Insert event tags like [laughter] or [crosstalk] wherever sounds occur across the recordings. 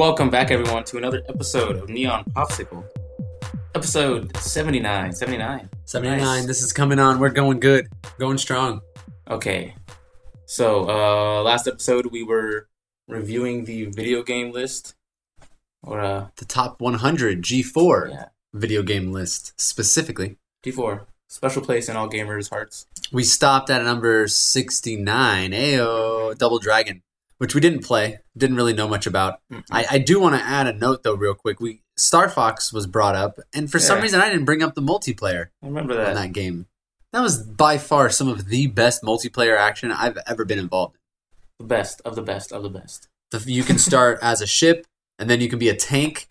Welcome back, everyone, to another episode of Neon Popsicle. Episode 79. 79. 79. Nice. This is coming on. We're going good. Going strong. Okay. So, uh, last episode we were reviewing the video game list. Or, uh, The top 100 G4 yeah, video game list specifically. G4. Special place in all gamers' hearts. We stopped at number 69. Ayo, Double Dragon, which we didn't play. Didn't really know much about. Mm-mm. I, I do want to add a note though, real quick. We Star Fox was brought up, and for some reason I didn't bring up the multiplayer I remember that. that game. That was by far some of the best multiplayer action I've ever been involved in. The best of the best of the best. The, you can start [laughs] as a ship, and then you can be a tank,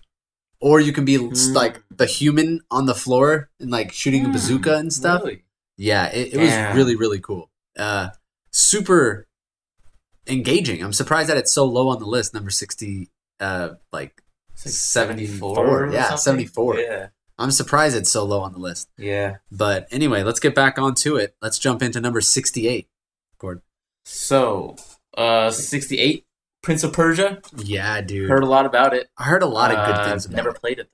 or you can be Mm. like the human on the floor and like shooting a bazooka and stuff. Really? Yeah, it, it was really really cool. Uh, super engaging. I'm surprised that it's so low on the list, number sixty. Uh, like like 74, 74. yeah, 74. Yeah. I'm surprised it's so low on the list. Yeah. But anyway, let's get back onto it. Let's jump into number 68. Gord. So, uh, 68. Prince of Persia. Yeah, dude. Heard a lot about it. I heard a lot of good Uh, things about Never it. played it.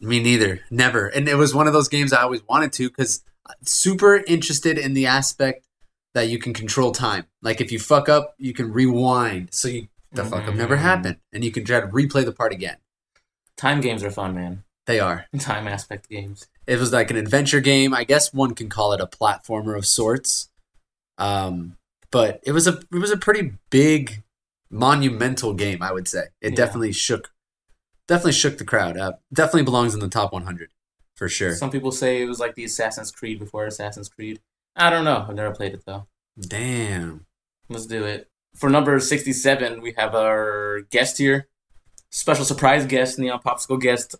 Me neither. Never. And it was one of those games I always wanted to because super interested in the aspect that you can control time. Like if you fuck up, you can rewind. So you the fuck up never Mm. happened. And you can try to replay the part again. Time games are fun, man. They are. [laughs] Time aspect games. It was like an adventure game. I guess one can call it a platformer of sorts. Um, but it was a it was a pretty big, monumental game. I would say it Yeah. definitely shook, definitely shook the crowd up. Definitely belongs in the top 100 for sure. Some people say it was like the Assassin's Creed before Assassin's Creed. I don't know. I've never played it though. Damn. Let's do it. For number 67, we have our guest here. Special surprise guest, Neon Popsicle guest,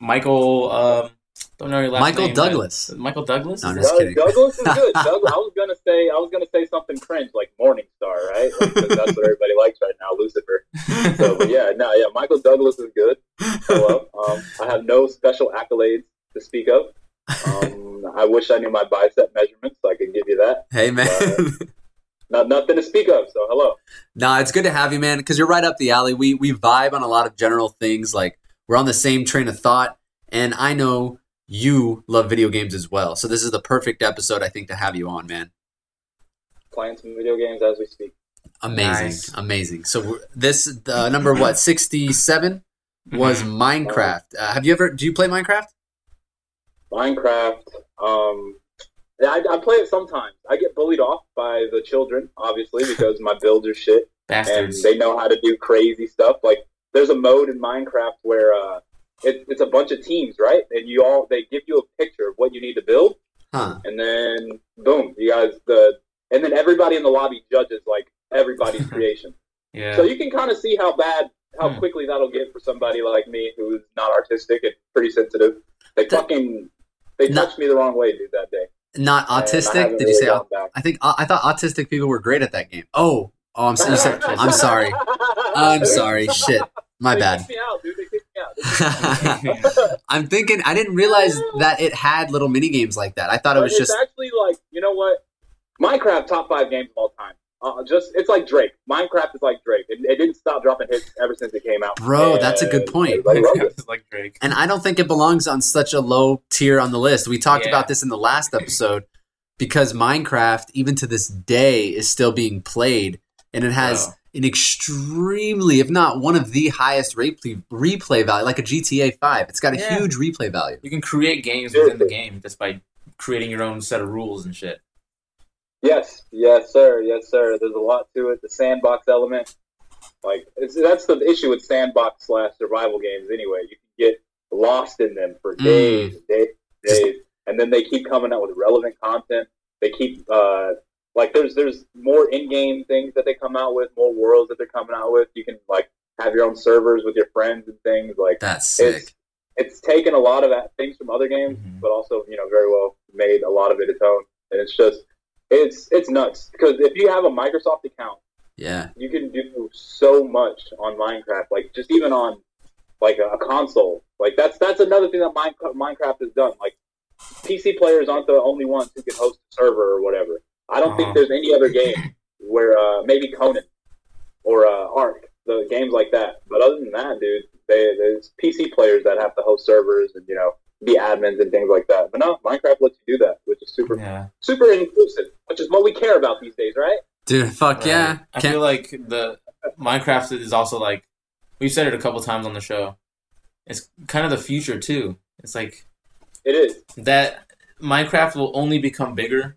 Michael. Um, don't know your last Michael name. but- Douglas. Michael Douglas? No, I'm Is just that- kidding. Douglas is good. [laughs] Doug, I was gonna say I was gonna say something cringe like Morningstar, right? Like, 'cause that's what everybody likes right now, Lucifer. So, but yeah, no, yeah, Michael Douglas is good. Hello. Um, I have no special accolades to speak of. Um, I wish I knew my bicep measurements so I could give you that. Hey man. [laughs] Not nothing to speak of. So hello. no, it's good to have you, man, because you're right up the alley. We we vibe on a lot of general things. Like we're on the same train of thought, and I know you love video games as well. So this is the perfect episode, I think, to have you on, man. Playing some video games as we speak. Amazing, Nice. amazing. So this uh, number what sixty seven was. Minecraft. Uh, have you ever? Do you play Minecraft? Minecraft. Um, I, I play it sometimes. I get bullied off by the children, obviously, because my builds are shit. and they know how to do crazy stuff. Like there's a mode in Minecraft where uh, it, it's a bunch of teams, right? And you all they give you a picture of what you need to build, Huh? and then boom, you guys the and then everybody in the lobby judges like everybody's [laughs] creation. yeah. So you can kind of see how bad, how Hmm. quickly that'll get for somebody like me who's not artistic and pretty sensitive. They That- fucking they No. touched me the wrong way, dude, that day. Not autistic? Did you say? I think I thought autistic people were great at that game. Oh, oh, I'm, so- said, I'm sorry. I'm sorry. Shit, my They bad. out, dude. They kicked me out. They kicked me out. I'm thinking I didn't realize that it had little mini games like that. I thought it was it's just actually like you know what, Minecraft top five games of all time. Uh, just it's like Drake. Minecraft is like Drake. It, it didn't stop dropping hits ever since it came out. Bro, that's a good And point. everybody loved it. It's [laughs] like Drake. and I don't think it belongs on such a low tier on the list. We talked Yeah. about this in the last episode because Minecraft, even to this day, is still being played, and it has Wow. an extremely, if not one of the highest replay replay value, like a GTA Five. It's got a Yeah. huge replay value. You can create games within the game just by creating your own set of rules and shit. Yes, yes, sir, yes, sir. There's a lot to it. The sandbox element, like it's, that's the issue with sandbox slash survival games. Anyway, you can get lost in them for Mm. days, days, days, and then they keep coming out with relevant content. They keep uh, like there's there's more in-game things that they come out with, more worlds that they're coming out with. You can like have your own servers with your friends and things. Like That's sick. it's it's taken a lot of things from other games, Mhm. but also you know very well made a lot of it its own, and it's just it's it's nuts because if you have a Microsoft account, Yeah. you can do so much on Minecraft. Like just even on like a, a console, like that's that's another thing that Mine, Minecraft has done. Like PC players aren't the only ones who can host a server or whatever. I don't Uh-huh. think there's any other game [laughs] where uh, maybe Conan or uh, Ark, the games like that. But but other than that, dude, they, there's PC players that have to host servers and you know be admins and things like that. But no, Minecraft lets you do that, which is super Yeah. super inclusive, which is what we care about these days, right? Dude, fuck Right. yeah. I Can't- feel like the Minecraft is also like we've said it a couple times on the show. It's kind of the future too. It's like It is. that Minecraft will only become bigger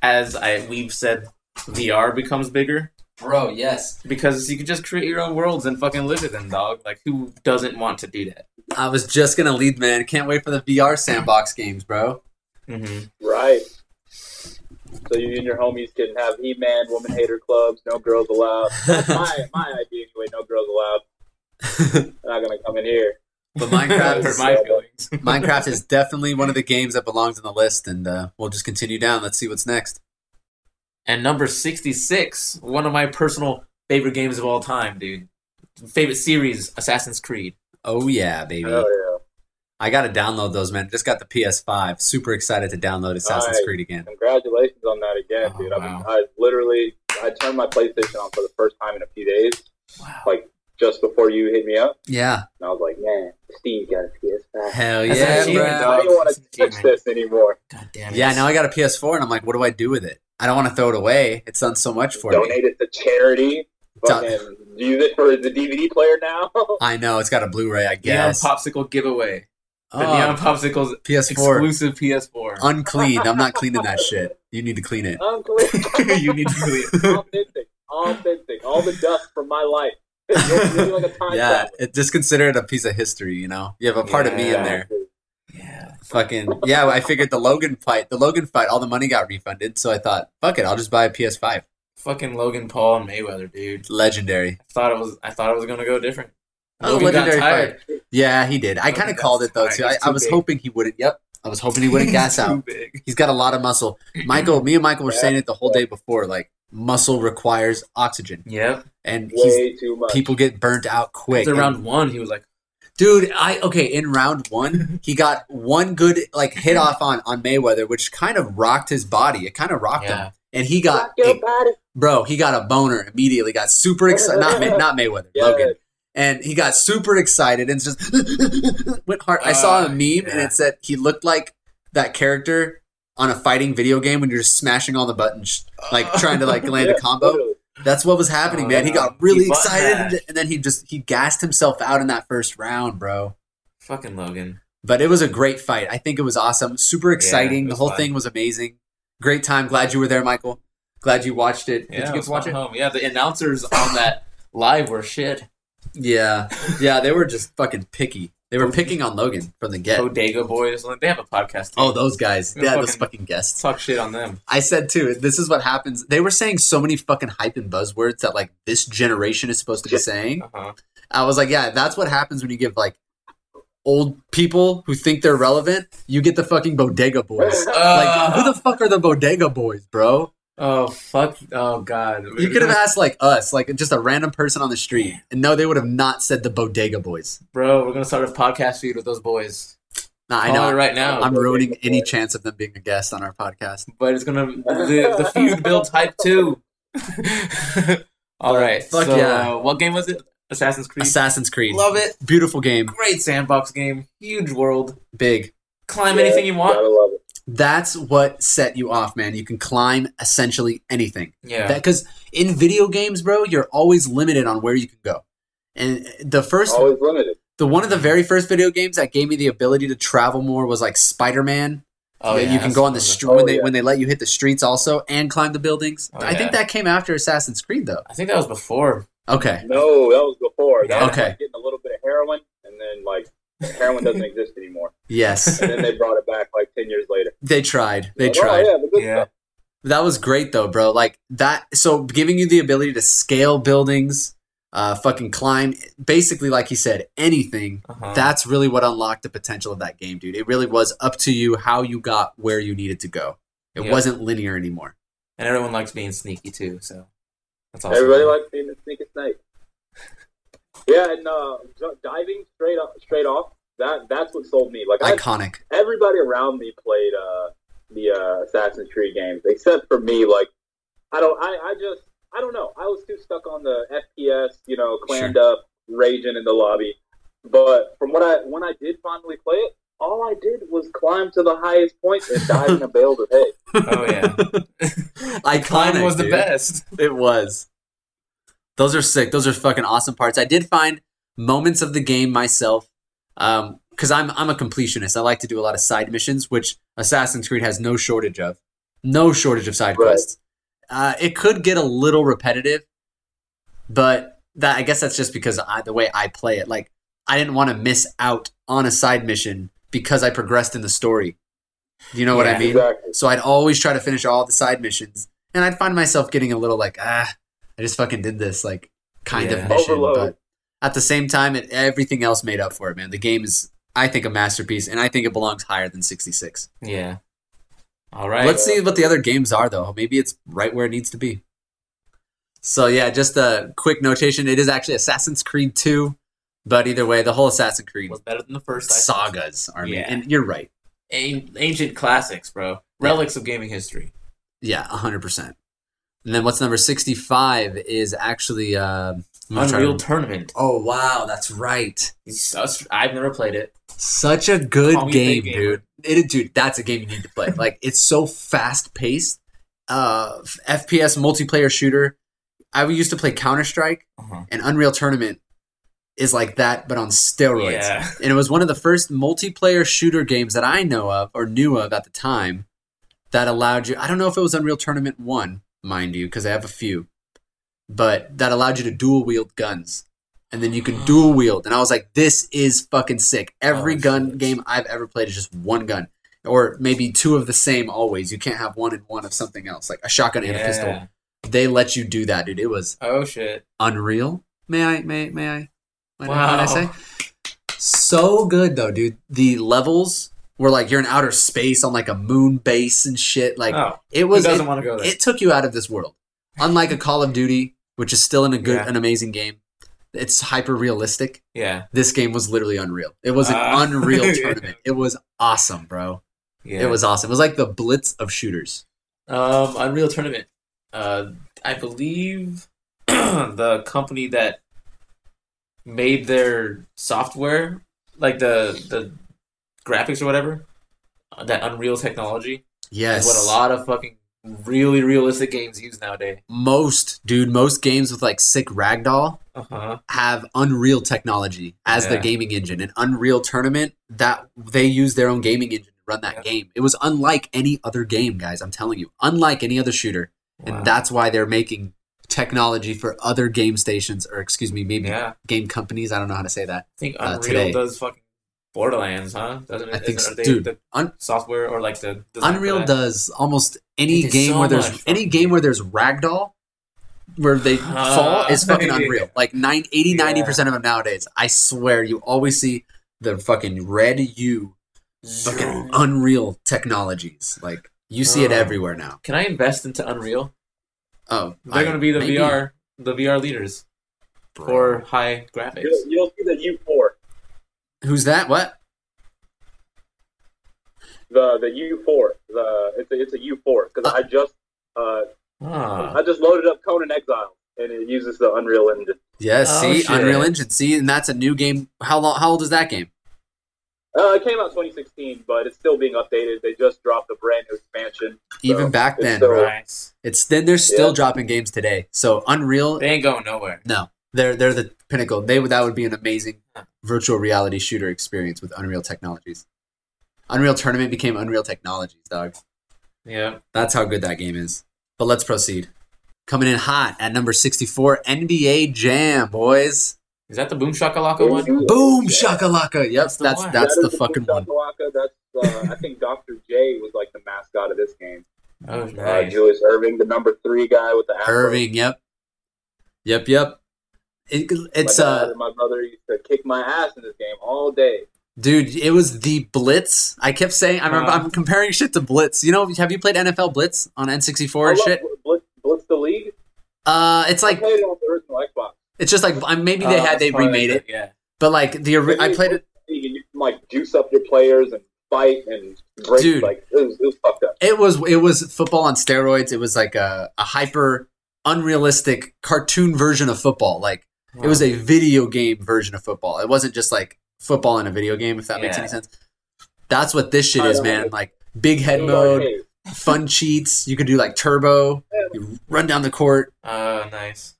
as I we've said VR becomes bigger Bro, yes. because you can just create your own worlds and fucking live in them, dog. Like who doesn't want to do that? I was just gonna lead, man. Can't wait for the VR sandbox games, bro. Mm-hmm. Right. So you and your homies can have He-Man, woman hater clubs, no girls allowed. [laughs] That's my my idea anyway. No girls allowed. [laughs] They're not gonna come in here. But Minecraft [laughs] Hurt is, my feelings. Minecraft is definitely one of the games that belongs on the list, and uh, we'll just continue down. Let's see what's next. And number 66, one of my personal favorite games of all time, dude. Favorite series, Assassin's Creed. Oh yeah, baby! Oh yeah. I gotta download those, man. Just got the PS5. Super excited to download Assassin's Nice. Creed again. Congratulations on that again, Oh, dude. I mean. I literally I turned my PlayStation on for the first time in a few days, Wow. like just before you hit me up, Yeah, and I was like, man, Steve got a PS5. hell [laughs] yeah, an bro. I don't want to touch this anymore. God damn it. Yeah, now I got a PS4, and I'm like, what do I do with it? I don't want to throw it away. It's done so much for me. Donate it to charity. Done. Fucking use it for the DVD player now. [laughs] I know it's got a Blu-ray. I guess Neon. Popsicle giveaway. The Oh, Neon Popsicle's PS4 exclusive PS4. Unclean. I'm not cleaning that [laughs] shit. You need to clean it. I'm [laughs] you need to clean it. authentic, authentic. All the dust from my life. You're, you're like a Yeah, it, just consider it a piece of history. You know, you have a part of me in there. Yeah. Fucking yeah. I figured the Logan fight, the Logan fight, all the money got refunded. So I thought, fuck it, I'll just buy a PS5. Fucking Logan Paul and Mayweather, dude. Legendary. I thought it was I thought it was gonna go different. Oh, Logan got legendary tired. Yeah, he did. I kind of called it though tired. too. I, He's I was big. hoping he wouldn't. Yep, I was hoping he wouldn't [laughs] gas out. big. He's got a lot of muscle. Michael, me and Michael were Yeah. saying it the whole day before. Like muscle requires oxygen, Yep. and he's Way too much. people get burnt out quick. After And- round one, he was like, Dude, I okay, in round one, [laughs] he got one good like hit off on on Mayweather, which kind of rocked his body. It kind of rocked Yeah. him. And he got Rock your body. bro, he got a boner immediately, got super excited not May, [laughs] not Mayweather, Yeah. Logan. And he got super excited and just [laughs] went hard. I saw a Uh, meme and it said he looked like that character on a fighting video game when you're just smashing all the buttons, like trying to like land [laughs] Yeah, a combo. literally. That's what was happening, Oh, man. He got really He excited mashed. and then he just he gassed himself out in that first round, bro. fucking Logan. But it was a great fight. I think it was awesome. Super exciting. it the whole fun. thing was amazing. Great time. Glad you were there, Michael. Glad you watched it. Did Yeah, you get to watch it? Home. Yeah, the announcers on that live were shit. Yeah. Yeah, they were just fucking picky. They were picking on Logan from the get. Bodega Boys. Like, they have a podcast. Too. Oh, those guys. Yeah, those fucking- fucking guests. talk shit on them. I said too, this is what happens. They were saying so many fucking hype and buzzwords that like this generation is supposed to be [laughs] saying. Uh-huh. I was like, yeah, that's what happens when you give like old people who think they're relevant, you get the fucking bodega boys. [laughs] Like, who the fuck are the bodega boys, bro? Oh fuck! Oh god! You could have asked like us, like just a random person on the street, and no, they would have not said the bodega boys. bro. We're gonna start a podcast feed with those boys. Nah, I know. it right now, I'm ruining any boys. chance of them being a guest on our podcast. but it's gonna the, the feud builds hype too. [laughs] All right, Fuck so, yeah. Uh, what game was it? Assassin's Creed. Assassin's Creed, Love it. beautiful game, Great sandbox game. Huge world. big. Climb Yeah, anything you want. Gotta love it. That's what set you off, man. You can climb essentially anything. Yeah. Because in video games, bro, you're always limited on where you can go. And the first, Always limited. the one of the very first video games that gave me the ability to travel more was like Spider Man. oh yeah. you can go on the street Oh, when they yeah. when they let you hit the streets also and climb the buildings. Oh, I think that came after Assassin's Creed though. I think that was before. Okay. No, that was before. That was Okay. like getting a little bit of heroin, and then like heroin doesn't [laughs] exist anymore. Yes. And then they brought it back like ten years later. they tried. They Like, tried. Oh, yeah, the good Yeah. stuff. That was great though, bro. Like that so giving you the ability to scale buildings, uh fucking climb basically like he said, anything. Uh-huh. That's really what unlocked the potential of that game, dude. It really was up to you how you got where you needed to go. It Yeah. wasn't linear anymore. and everyone likes being sneaky too. So that's awesome. Everybody likes being the sneaky snake. Yeah, and uh, diving straight up, straight off. That that's what sold me. Like I, Iconic. everybody around me played uh, the uh, Assassin's Creed games, except for me. Like I don't, I, I just, I don't know. I was too stuck on the FPS, you know, clammed up, raging in the lobby. But from what I when I did finally play it, all I did was climb to the highest point and dive in a bale of hay. [laughs] Oh yeah, [laughs] Iconic Climb was the dude. best. It was. Those are sick. Those are fucking awesome parts. I did find moments of the game myself, um, because I'm I'm a completionist. I like to do a lot of side missions, which Assassin's Creed has no shortage of. No shortage of side Right. quests. Uh, it could get a little repetitive, but that I guess that's just because I, the way I play it. Like I didn't want to miss out on a side mission because I progressed in the story. Do you know what I mean? Exactly. So I'd always try to finish all the side missions, and I'd find myself getting a little like, ah, I just fucking did this like kind Yeah. of mission, Overload. but at the same time, it, everything else made up for it, man. The game is, I think, a masterpiece, and I think it belongs higher than 66. Yeah. All right. Let's see what the other games are, though. Maybe it's right where it needs to be. So yeah, just a quick notation: it is actually Assassin's Creed 2, but either way, the whole Assassin's Creed was better than the first. I sagas are, Yeah. and you're right. An- ancient classics, bro. Relics of gaming history. Yeah, hundred percent. And then what's number sixty-five is actually uh, I'm gonna try Unreal to- Tournament. Oh wow, that's right. Sus- I've never played it. Such a good Call me a game, dude. It, dude, that's a game you need to play. [laughs] like it's so fast paced. Uh, FPS multiplayer shooter. I used to play Counter Strike, Uh-huh. and Unreal Tournament is like that, but on steroids. Yeah. And it was one of the first multiplayer shooter games that I know of or knew of at the time that allowed you. I don't know if it was Unreal Tournament 1, mind you, because I have a few, but that allowed you to dual wield guns. And then you can [gasps] dual wield. And I was like, this is fucking sick. Every Oh, gun shit. game I've ever played is just one gun. Or maybe two of the same always. You can't have one and one of something else, like a shotgun and a pistol. They let you do that, dude. It was Oh shit. unreal. May I? May may I? May I- Wow. I say? So good though, dude. The levels were like you're in outer space on like a moon base and shit. Like oh, it who was. doesn't It, want to go there? it took you out of this world. Unlike a Call of Duty, which is still in a good, Yeah. an amazing game. It's hyper realistic. yeah. This game was literally unreal. It was an Ah. [laughs] unreal Yeah. tournament. It was awesome, bro. Yeah. It was awesome. It was like the blitz of shooters. Um, Unreal Tournament. Uh, I believe [clears throat] the company that made their software, like the the graphics or whatever, uh, that Unreal technology Yes. is what a lot of fucking really realistic games use nowadays. most dude, most games with like sick ragdoll Uh huh. have Unreal technology as the Yeah. gaming engine. An Unreal Tournament that they use their own gaming engine to run that Yeah. game. It was unlike any other game, guys. I'm telling you, unlike any other shooter, and that's why they're making technology for other game stations or excuse me, maybe yeah. game companies. I don't know how to say that. I think uh, Unreal today. does fucking Borderlands, huh? Doesn't it? I think Isn't- so. they Dude, the Un- software or like the Unreal does almost any game so where there's any game where there's ragdoll where they Uh, fall is [laughs] fucking yeah. unreal. Like 9 80 Yeah. 90% of them nowadays. I swear you always see the fucking red U fucking unreal technologies. Like you see it Oh. everywhere now. Can I invest into Unreal? Oh, They're I- going to be the maybe, VR, the VR leaders bro. for high graphics. You'll, you'll see the U four, Who's that? What? the the U four. The it's a, it's a U four because I just uh, Ah, I just loaded up Conan Exile and it uses the Unreal Engine. Yes, Oh, see, shit. Unreal Engine. See, and that's a new game. How long? How old is that game? Uh, it came out 2016, but it's still being updated. They just dropped a brand new expansion. Even So, back it's then, still- bro. nice. It's then they're still Yeah. dropping games today. So Unreal, They ain't going nowhere. no, they're they're the pinnacle. They that would be an amazing virtual reality shooter experience with Unreal Technologies. Unreal Tournament became Unreal Technologies, dog. Yeah. That's how good that game is. But let's proceed. Coming in hot at number 64, NBA Jam, boys. Is that the Boom Shakalaka one? Boom Yeah. shakalaka. Yep, That's that's the that's, one. That the is fucking one. Shakalaka. That's uh, I think Dr. J was like the mascot of this game. [laughs] Oh, Uh, nice. Julius Erving, the number three guy with the afro. Erving, yep. Yep, yep. It, it's my uh my brother used to kick my ass in this game all day. dude, it was the Blitz. I kept saying I remember Uh. I'm comparing shit to Blitz. You know, have you played NFL Blitz on N64 I and love shit? Blitz, Blitz the League. Uh it's I like played it on the original Xbox. It's just like uh, maybe they Oh, had they remade like it, Yeah. but like the ori- I played it You can, like juice up your players and fight and break. Dude. Like it was, it was fucked up. it was it was football on steroids. It was like a, a hyper unrealistic cartoon version of football. Like It was a video game version of football. It wasn't just like football in a video game, if that makes any sense. That's what this shit I is, know. man. Like big head It mode, arcade. fun cheats. You could do like turbo, you run down the court, Uh, nice.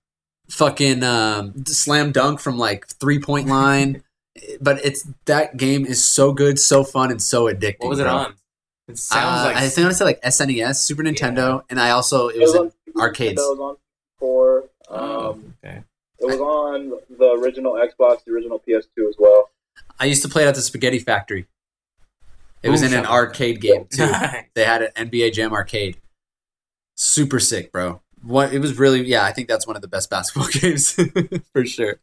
Fucking um, slam dunk from like three point line. [laughs] but it's that game is so good, so fun, and so addicting. What was it bro. on? It sounds Uh, like I think I want to say like SNES, Super Nintendo, and I also it It was was in on Super arcades. Nintendo, It was on for. Oh, Um, okay. it was on the original Xbox, the original PS2 as well. I used to play it at the Spaghetti Factory. It was Ooh, in an arcade game too. [laughs] They had an NBA Jam arcade. Super sick, bro. What it was really yeah, I think that's one of the best basketball [laughs] games for sure.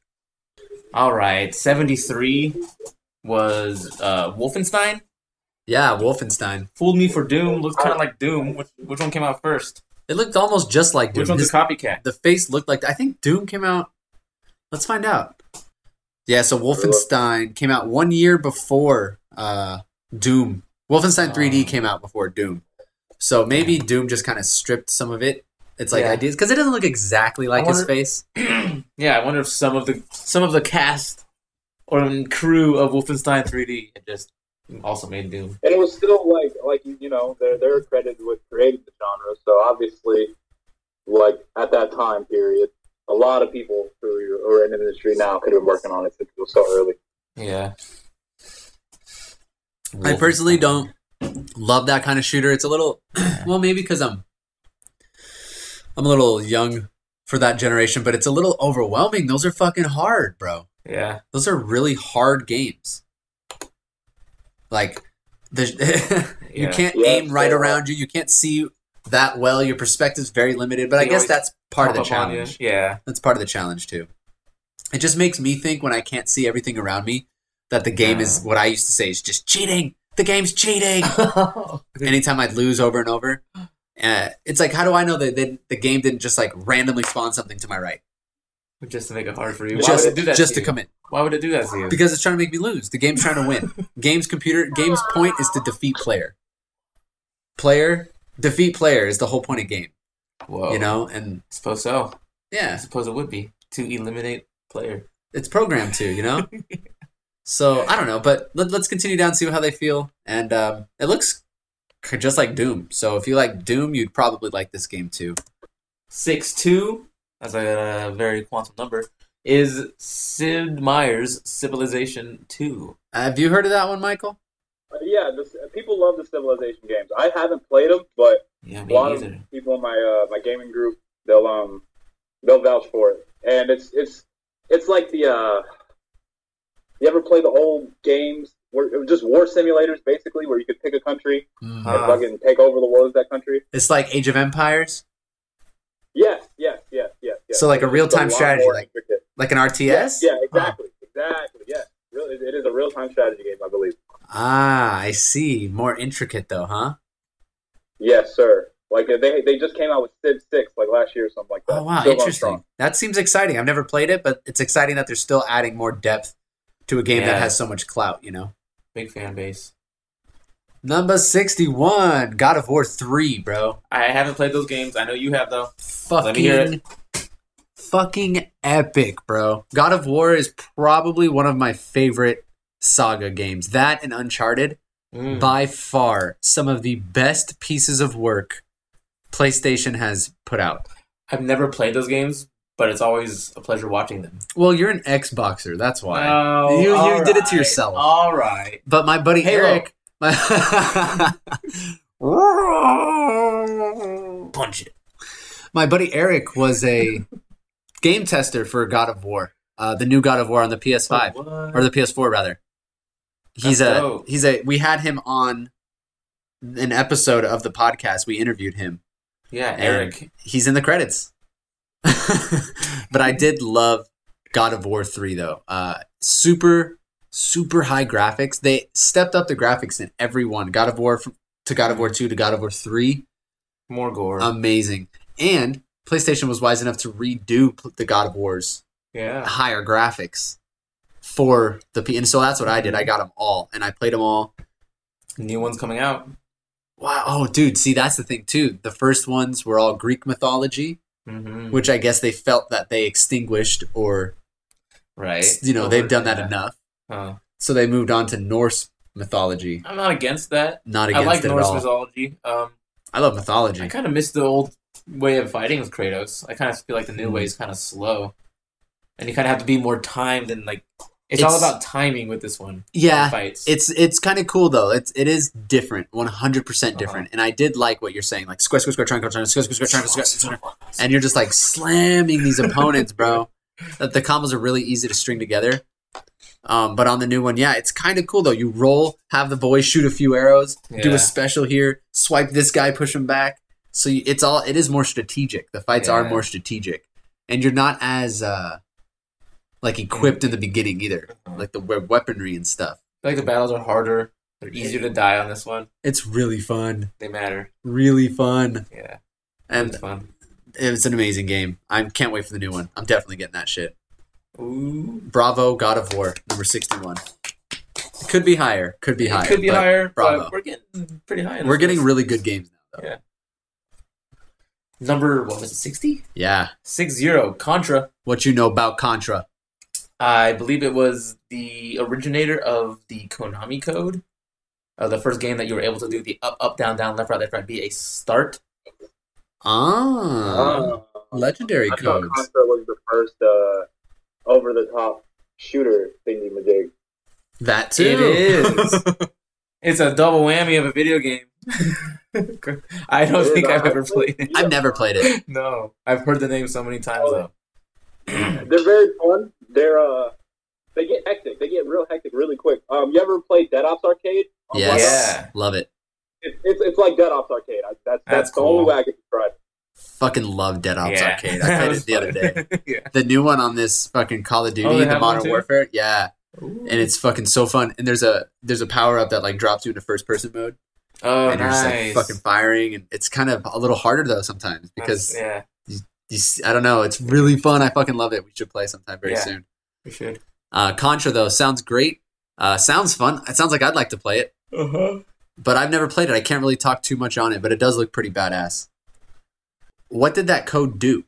All right, seventy three was uh Wolfenstein. Yeah, Wolfenstein. Fooled me for Doom. Looks kind of like Doom. Which, which one came out first? It looked almost just like Doom. Which one's His- a copycat? the face looked like I think Doom came out. Let's find out. Yeah, so Wolfenstein came out one year before uh, Doom. Wolfenstein 3D Oh. came out before Doom. So maybe Doom just kind of stripped some of it. It's like Yeah. ideas because it doesn't look exactly like his wonder- face. [clears throat] yeah, I wonder if some of the some of the cast or crew of Wolfenstein 3D had just also made Doom. And it was still like, like you you know, they're they're credited with creating the genre. So obviously, like at that time period, a lot of people who are in the industry now could have been working on it since it was so early. Yeah. I personally don't love that kind of shooter. It's a little [clears throat] well, maybe because I'm I'm a little young for that generation, but it's a little overwhelming. Those are fucking hard, bro. Yeah. Those are really hard games. Like the [laughs] you Yeah. can't Yeah, aim right so- around you. You can't see that well. Your perspective's very limited. But I guess that's part of the Pop up on you. challenge. Yeah. That's part of the challenge too. It just makes me think when I can't see everything around me that the game is what I used to say is just cheating. The game's cheating. [laughs] Anytime I'd lose over and over, uh, it's like how do I know that the, the game didn't just like randomly spawn something to my right just to make it hard for you. Why just would it do that just to, to in Why would it do that to you? because it's trying to make me lose. The game's trying to win. [laughs] game's computer game's point is to defeat player. Player defeat player is the whole point of game. Whoa. You know, and I suppose so. Yeah. I suppose it would be to eliminate player. it's programmed to, you know? [laughs] so I don't know, but let, let's continue down and see how they feel. And um, it looks just like Doom. So if you like Doom, you'd probably like this game too. Six two, that's a very quantum number, is Sid Meier's Civilization Two. Have you heard of that one, Michael? Uh, yeah, this, people love the Civilization games. I haven't played them, but Yeah, a lot neither. of people in my uh, my gaming group they'll um they'll vouch for it. And it's it's it's like the uh you ever play the old games where it was just war simulators basically where you could pick a country and Ah. fucking take over the world of that country? It's like Age of Empires, Yes, yes, yes, yes, yes. So, like a real-time strategy, like- intricate. like an RTS. Yes, yeah, exactly, exactly. Yes, really, it is a real time strategy game, I believe. Ah, I see. More intricate though, huh? Yes, sir. Like they they just came out with Civ Six like last year or something like that. Oh wow, Still interesting. That seems exciting. I've never played it, but it's exciting that they're still adding more depth to a game that has so much clout. You know. Big fan base. Number sixty-one, God of War three, bro. I haven't played those games. I know you have though. Fucking, Let me hear it. fucking epic, bro. God of War is probably one of my favorite saga games. That and Uncharted, Mm. by far, some of the best pieces of work PlayStation has put out. I've never played those games, but it's always a pleasure watching them. Well, you're an Xboxer, that's why. Oh, You- you did it to yourself. All right. But my buddy Halo. Eric, [laughs] my Punch it. my buddy Eric was a game tester for God of War, uh, the new God of War on the PS5 What? or the PS4 rather. He's That's a dope. he's a we had him on an episode of the podcast. We interviewed him. Yeah, Eric. He's in the credits. [laughs] but I did love God of War 3 though. Uh, super super high graphics. They stepped up the graphics in every one. God of War f- to God of War 2 to God of War 3. More gore. Amazing. And PlayStation was wise enough to redo the God of Wars yeah. higher graphics for the P. And so that's what I did. I got them all and I played them all. New one's coming out. Wow. Oh, dude. See, that's the thing too. The first ones were all Greek mythology, Mm-hmm. which I guess they felt that they extinguished or right? You know, they've done that Yeah. enough. Huh. So they moved on to Norse mythology. I'm not against that. Not I against like it at Norse mythology. Um, I love mythology. I kind of miss the old way of fighting with Kratos. I kind of feel like the new Hmm. way is kind of slow, and you kind of have to be more timed and like it's, all about timing with this one. yeah, fights. it's it's kind of cool though. It's it is different, one hundred percent Uh-huh. different. And I did like what you're saying, like square, square, square, triangle, triangle, square, square, square, triangle, square, square, and you're just like slamming these opponents, bro. That the combos are really easy to string together. Um, but on the new one, yeah, it's kind of cool though. You roll, have the boys shoot a few arrows, do a special here, swipe this guy, push him back. So you, it's all it is more strategic. The fights are more strategic, and you're not as uh, like equipped in the beginning either, like the we- weaponry and stuff. I feel like the battles are harder. They're easier to die on this one. It's really fun, They matter. really fun, Yeah, and it's fun. it's an amazing game. I can't wait for the new one. I'm definitely getting that shit. Ooh, Bravo, God of War, number sixty-one. Could be higher. Could be it higher. could be higher, Bravo. but we're getting pretty high. in We're getting list. really good games now. Though. Yeah. number. What was it? Sixty. Yeah. Six zero. Contra. What you know about Contra? I believe it was the originator of the Konami code. Uh, the first game that you were able to do the up, up, down, down, left, right, left, right, be a start. Ah, Uh, legendary I thought codes. Contra was the first uh, over the top shooter thingy majig. That too. It is. [laughs] [laughs] It's a double whammy of a video game. [laughs] I don't It is. think I've ever played it. I've never played it. No, I've heard the name so many times though. They're very fun. They're uh, they get hectic. They get real hectic really quick. Um, you ever played Dead Ops Arcade? Yes. Xbox? Yeah. Love it. It's, it's it's like Dead Ops Arcade. I, that's that's, That's the only cool. way I can describe. it. Fucking love Dead Ops yeah. Arcade. I played it the other day. [laughs] yeah. The new one on this fucking Call of Duty, Oh, the Modern? Warfare. Yeah. Ooh. And it's fucking so fun. And there's a there's a power up that like drops you into first person mode. oh, and you're just like fucking firing and it's kind of a little harder though sometimes because That's- yeah, s- I don't know, it's really fun. I fucking love it. We should play sometime very Yeah. soon. we should. Uh, Contra though sounds great. Uh, sounds fun. It sounds like I'd like to play it, Uh huh. but I've never played it. I can't really talk too much on it, but it does look pretty badass. What did that code do?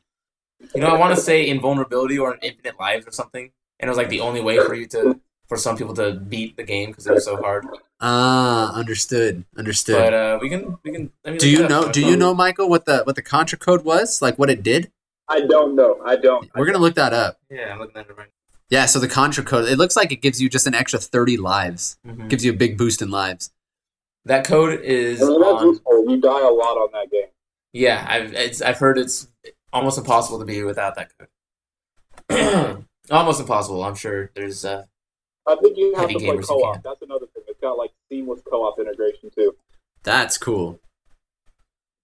You know, I want to say invulnerability or infinite lives or something, and it was like the only way for you to, for some people to beat the game because it was so hard. Ah, understood. Understood. But uh, we can, we can. I mean, do you know? Do you know, Michael, what the what the Contra code was? Like what it did? I don't know. I don't. We're gonna look that up. Yeah, I'm looking at it right. Yeah. So the Contra code, it looks like it gives you just an extra thirty lives. Mhm. Gives you a big boost in lives. That code is I mean, on. You die a lot on that game. Yeah, I've it's, I've heard it's almost impossible to be without that code. [clears throat] almost impossible. I'm sure there's. Uh, I think you have Heavy to play co-op. That's another thing. It's got like seamless co-op integration too. That's cool.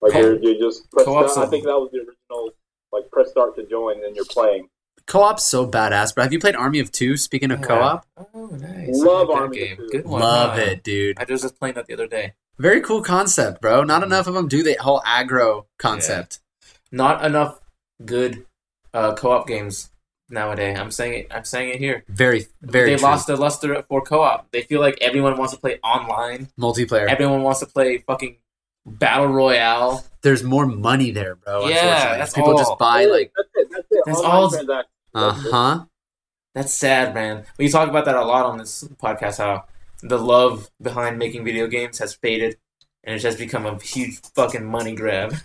Like Co- you're, you just press co-op's start. I a- think that was the original. Like press start to join, and you're playing. Co-op's so badass. But have you played Army of Two? Speaking of co-op, Oh, nice. Love like Army game. of Two. Good one. love huh? it, dude. I was just playing that the other day. Very cool concept, bro. Not enough of them do the whole aggro concept. Not enough good uh, co-op games nowadays. I'm saying it. I'm saying it here. Very, very they true. lost their luster for co-op. They feel like everyone wants to play online. multiplayer. Everyone wants to play fucking battle royale. There's more money there, bro. Yeah, unfortunately. that's people all. just buy like, that's it. That's it. That's all- uh huh. That's sad, man. We talk about that a lot on this podcast. How the love behind making video games has faded, and it's just become a huge fucking money grab. [laughs]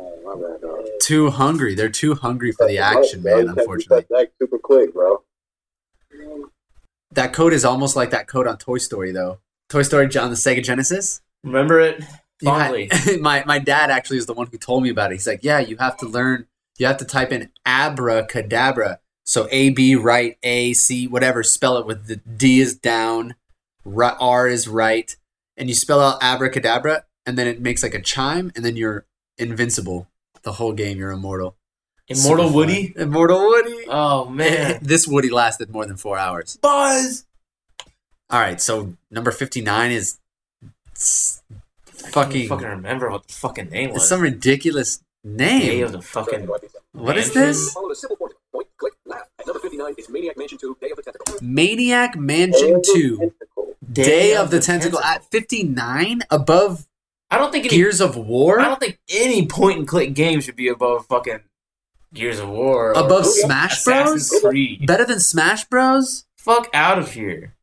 Oh, my bad, dog. Too hungry. They're too hungry for the action, Bro, man. you Unfortunately, get that super quick, bro. that code is almost like that code on Toy Story, though. Toy Story on the Sega Genesis. Remember it Yeah, fondly. [laughs] my my dad actually is the one who told me about it. He's like, yeah, you have to learn. You have to type in abracadabra. So A B right, A C whatever. Spell it with the D is down, R is right, and you spell out abracadabra, and then it makes like a chime, and then you're invincible. The whole game, you're immortal. Immortal Super fun. Woody. Immortal Woody. Oh man, [laughs] this Woody lasted more than four hours. Buzz. All right, so number fifty nine is s- Fucking fucking. fucking remember what the fucking name It's was. some ridiculous Day name. of the fucking. What is Mansion? this? Follow a simple formula. Point, click, laugh. At number 59 is Maniac Mansion 2, Day of the Tentacle. Maniac Mansion 2, Day of the Tentacle at 59 above I don't think any, Gears of War? I don't think any point and click game should be above fucking Gears of War. or Above yeah. Smash Bros? Assassin's Creed. Better than Smash Bros? Fuck out of here.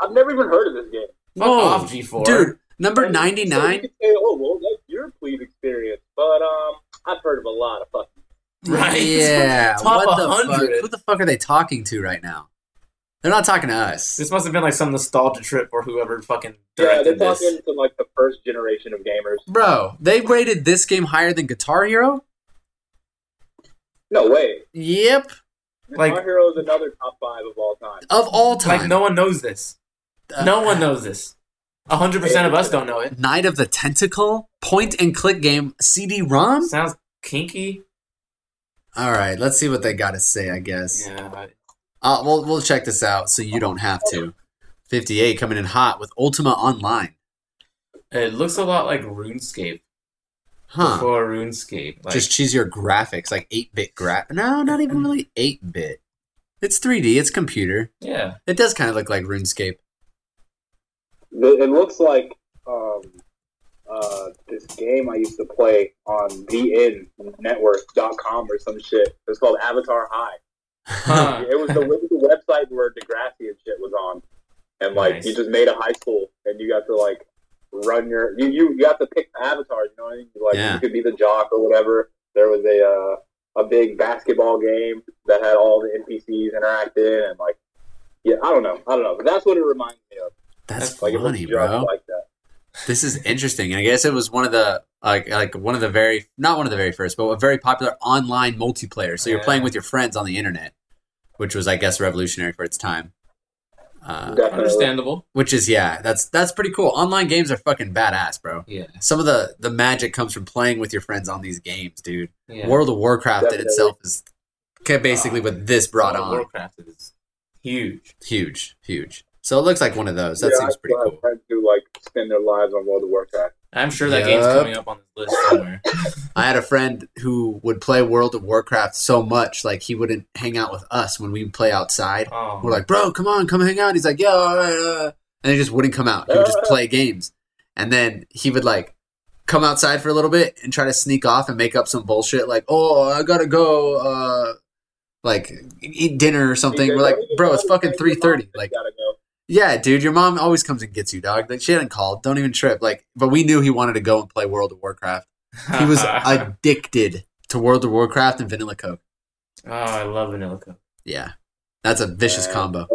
I've never even heard of this game. Fuck Whoa. off, G4. Dude, number And so 99. oh, well, that's your please experience. But um, I've heard of a lot of fucking. Right? Yeah. [laughs] Top what the 100. fuck? Who the fuck are they talking to right now? They're not talking to us. This must have been like some nostalgia trip or whoever fucking Yeah, they're directed this. talking to like the first generation of gamers. Bro, they rated this game higher than Guitar Hero? No way. Yep. Like- Guitar Hero is another top five of all time. Of all time. Like no one knows this. Uh, No one knows this. hundred percent of us don't know it. Night of the Tentacle, point and click game, CD-ROM. Sounds kinky. All right, let's see what they got to say. I guess. Yeah. I- Uh, we'll we'll check this out so you don't have to. Fifty-eight coming in hot with Ultima Online. It looks a lot like RuneScape. Huh? Before RuneScape. Like, Just cheesier graphics, like eight-bit gra. No, not even [clears throat] really eight-bit. It's 3D. It's computer. yeah. It does kind of look like RuneScape. It it looks like um, uh, this game I used to play on VNNetwork.com or some shit. It's called Avatar High. Huh. [laughs] It was the, the website where Degrassi and shit was on, and like Nice. you just made a high school and you got to like run your you you, you have to pick the avatars. You know what I mean? Like Yeah. you could be the jock or whatever. There was a uh, a big basketball game that had all the NPCs interacting and like yeah I don't know I don't know but that's what it reminds me of. That's Like funny, bro. like that. This is interesting. I guess it was one of the like like one of the very not one of the very first, but a very popular online multiplayer. So you're Yeah. playing with your friends on the internet, which was I guess revolutionary for its time. Uh, Understandable. which is yeah, that's that's pretty cool. Online games are fucking badass, bro. Yeah. Some of the the magic comes from playing with your friends on these games, dude. yeah. World of Warcraft in itself is okay, basically Ah, what this brought World on. Warcraft is huge. Huge, huge. So it looks like one of those. That Yeah, seems pretty still cool. Friends who like spend their lives on World of Warcraft. I'm sure that game's coming up on this list somewhere. [laughs] I had a friend who would play World of Warcraft so much, like he wouldn't hang out with us when we would play outside. Oh. We're like, bro, come on, come hang out. He's like, yeah, all right, uh," and he just wouldn't come out. He would just play [laughs] games, and then he would like come outside for a little bit and try to sneak off and make up some bullshit, like, oh, I gotta go, uh, like eat dinner or something. We're like, "Oh, bro, it's fucking three thirty. go. Like, gotta go. Yeah, dude, your mom always comes and gets you, dog. Like, she hadn't called. Don't even trip. Like, but we knew he wanted to go and play World of Warcraft. He was [laughs] addicted to World of Warcraft and Vanilla Coke. oh, I love Vanilla Coke. Yeah, that's a vicious Yeah. combo.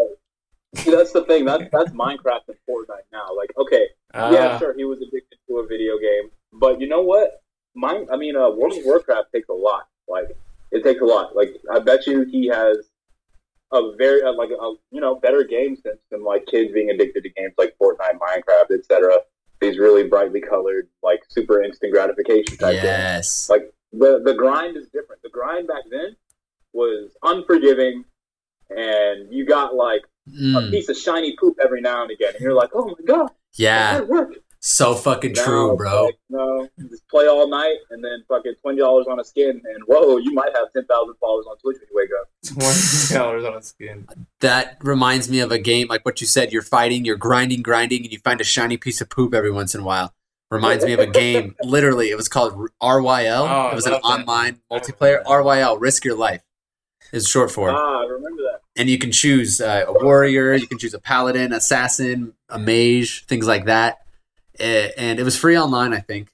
See, that's the thing. That's that's Minecraft and Fortnite now. Like, okay, Uh, yeah, sure, he was addicted to a video game, but you know what? Mine, I mean, uh, World of Warcraft takes a lot. Like, it takes a lot. Like, I bet you he has a very uh, like a you know better game sense than like kids being addicted to games like Fortnite, Minecraft, etc. These really brightly colored, like super instant gratification type games. Yes. Like the the grind is different. The grind back then was unforgiving, and you got like a Mm, piece of shiny poop every now and again, and you're like, oh my god, yeah, hard work. So fucking Now true, bro. like, no, just play all night, and then fucking twenty dollars on a skin, and whoa, you might have ten thousand followers on Twitch when you wake up. twenty dollars on a skin. That reminds me of a game like what you said. You're fighting, you're grinding, grinding, and you find a shiny piece of poop every once in a while. Reminds me of a game. [laughs] Literally, it was called RYL. Oh, it was an that. online multiplayer. RYL, Risk Your Life, is short for. Ah, I remember that. and you can choose uh, a warrior, you can choose a paladin, assassin, a mage, things like that. Eh, And it was free online, I think,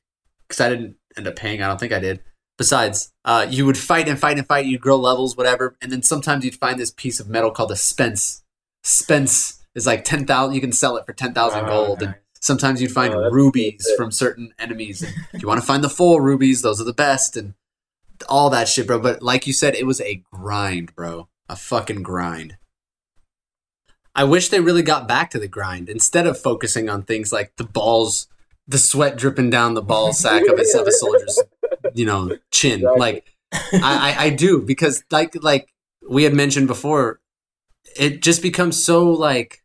because I didn't end up paying. I don't think I did. Besides, uh, you would fight and fight and fight. You'd grow levels, whatever, and then sometimes you'd find this piece of metal called a spence. Spence is like ten thousand. You can sell it for ten thousand Oh, gold, and sometimes you'd find Oh, rubies good. from certain enemies. If you want to find the full rubies, those are the best, and all that shit, bro. But like you said, it was a grind, bro. A fucking grind. I wish they really got back to the grind instead of focusing on things like the balls, the sweat dripping down the ball sack of a, of a [laughs] soldier's, you know, chin. Exactly. Like I, I, I do because like like we had mentioned before, it just becomes so like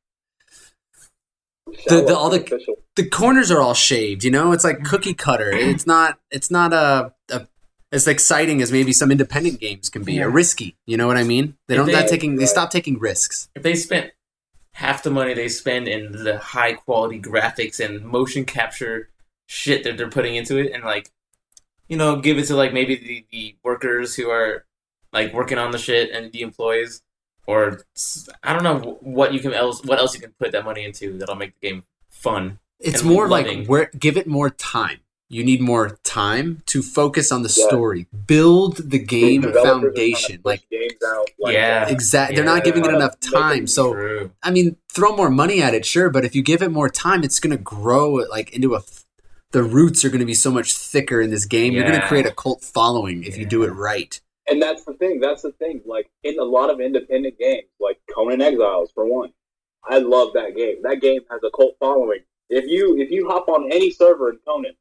The- the- all the- the corners are all shaved. You know, it's like mm-hmm. cookie cutter. It's not. It's not a. a as exciting as maybe some independent games can be, Yeah. or risky. You know what I mean? They If don't. they- That taking. They stop taking risks. if they spent half the money they spend in the high quality graphics and motion capture shit that they're putting into it and like you know give it to like maybe the, the workers who are like working on the shit and the employees, or i don't know what you can else what else you can put that money into that'll make the game fun. It's more loving. like where give it more time. You need more time to focus on the Yeah. story, build the game Developers are trying to foundation. push Like games out. Like, Yeah. Uh, exact, they're not giving it enough time. So True. I mean, throw more money at it, sure, but if you give it more time, it's gonna grow like into a. The roots are gonna be so much thicker in this game. You're gonna create a cult following if you do it right. And that's the thing. That's the thing. Like in a lot of independent games, like Conan Exiles for one, I love that game. That game has a cult following. If you if you hop on any server in Conan,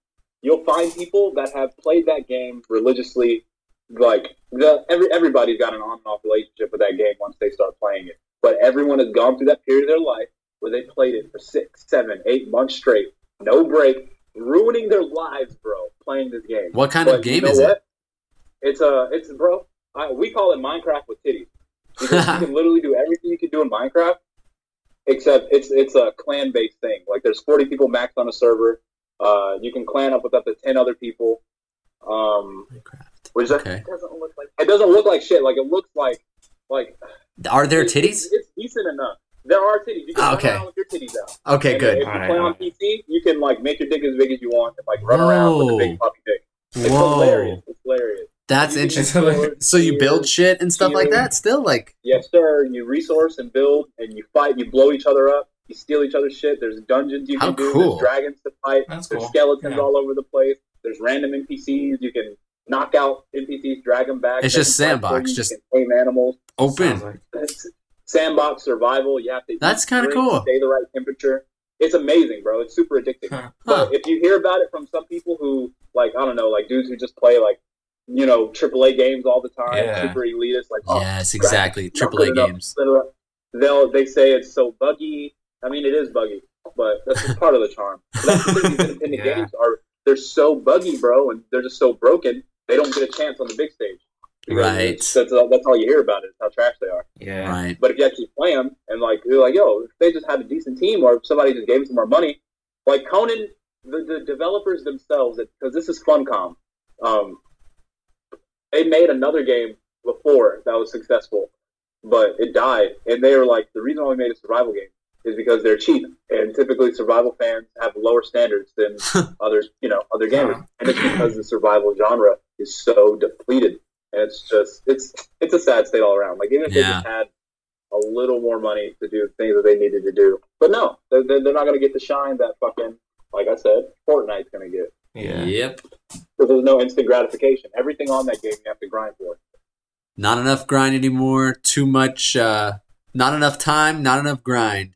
you'll find people that have played that game religiously. Like the every everybody's got an on and off relationship with that game once they start playing it. But everyone has gone through that period of their life where they played it for six, seven, eight months straight, no break, ruining their lives, bro, playing this game. What kind But of game you know is it? It's a, it's bro. I, we call it Minecraft with titties because you can [laughs] literally do everything you can do in Minecraft, except it's it's a clan based thing. Like there's 40 people max on a server. Uh, you can clan up with up to 10 other people. Um, which Okay. it doesn't look like it doesn't look like shit. Like it looks like like Are there it's- titties? It's, it's decent enough. There are titties. You can run okay. around with your titties out. Okay, And good. If you Alright, play on alright. PC, you can like make your dick as big as you want and like run around with a big puppy dick. It's Whoa, hilarious. It's hilarious. that's You interesting. explore, [laughs] So you build shit and stuff like that. Still, like Yes, sir. You resource and build, and you fight. You blow each other up. You steal each other's shit. There's dungeons you can How do. cool. There's dragons to fight. That's There's cool. skeletons Yeah. all over the place. There's random NPCs. You can knock out NPCs, drag them back. It's just can fight for sandbox, just- you tame animals. open. Like- sandbox survival. You have to. That's kinda cool. Stay the right temperature. It's amazing, bro. It's super addicting. Huh. Huh. But if you hear about it from some people who, like, I don't know, like dudes who just play like, you know, AAA games all the time, Yeah. super elitist, like, oh, Yes, exactly. AAA good enough. games. They'll they say it's so buggy. I mean, it is buggy, but that's just part of the charm. That's the thing. These [laughs] independent Yeah. games are they're so buggy, bro, and they're just so broken. They don't get a chance on the big stage. Right. That's all, that's all you hear about is how trash they are. Yeah. Right. But if you actually play them and like you're like, yo, if they just had a decent team or if somebody just gave them some more money, like Conan, the, the developers themselves, because this is Funcom, um, they made another game before that was successful, but it died, and they were like, the reason why we made a survival game is because they're cheap, and typically survival fans have lower standards than [laughs] others, you know, other gamers, and it's because the survival genre is so depleted, and it's just it's it's a sad state all around. Like even if they just had a little more money to do things that they needed to do, but no, they're, they're they're not going to get the shine that fucking like I said, Fortnite's going to get Yeah. Yep. because there's no instant gratification. Everything on that game you have to grind for. Not enough grind anymore. Too much. uh Not enough time. Not enough grind.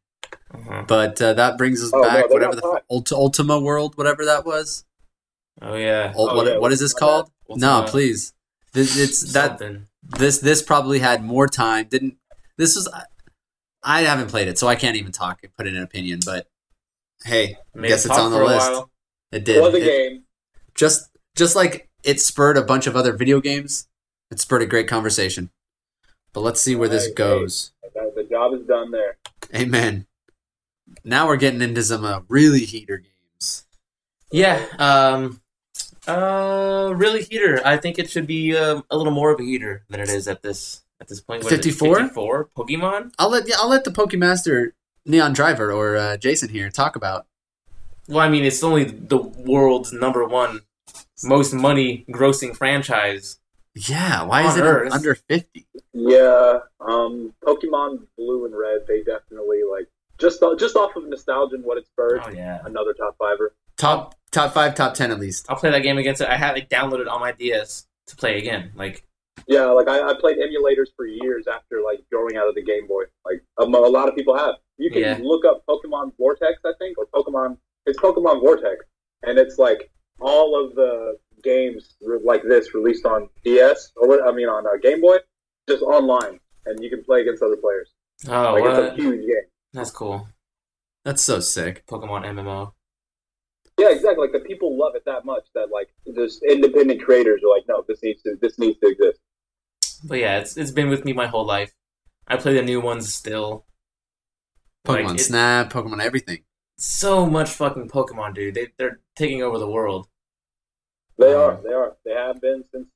Uh-huh. But uh, that brings us Oh, back. they whatever the time. Ult- Ultima World, whatever that was. Oh yeah. Ul- Oh, what, yeah, what is this called? No, please. This, it's that this this probably had more time. Didn't this was I haven't played it, so I can't even talk and put in an opinion. But hey, Made guess it's on the list. while. It It did. was a It- game. just just like it spurred a bunch of other video games. It spurred a great conversation. But let's see where this Right, goes. The the job is done there. Amen. Now we're getting into some uh, really heater games. Yeah. Um. Uh. Really heater. I think it should be um, a little more of a heater than it is at this at this point. What is 54? 54? Pokemon. I'll let yeah, I'll let the Pokemaster Neon Driver or uh, Jason here talk about. Well, I mean, it's only the world's number one most money grossing franchise. Yeah, why is it Earth. under fifty? Yeah, um, Pokemon Blue and Red, they definitely like just just off of nostalgia and what it spurred. Oh yeah. Another top fiver. Top top five, top ten at least. I'll play that game against it. I had it downloaded on my DS to play again. Like, Yeah, like I, I played emulators for years after like growing out of the Game Boy. Like um, a lot of people have. You can Yeah. look up Pokemon Vortex, I think, or Pokemon. It's Pokemon Vortex, and it's like all of the games re- like this released on DS or what? I mean on uh, Game Boy, just online, and you can play against other players. oh, like it's a huge game. That's cool. That's so sick. Pokemon MMO. Yeah, exactly. Like the people love it that much that like there's independent creators are like, no, this needs to this needs to exist. But yeah, it's it's been with me my whole life. I play the new ones still. Like, Pokemon it- Snap, Pokemon everything. So much fucking Pokemon, dude. They they're taking over the world. They Um, are, they are, they have been since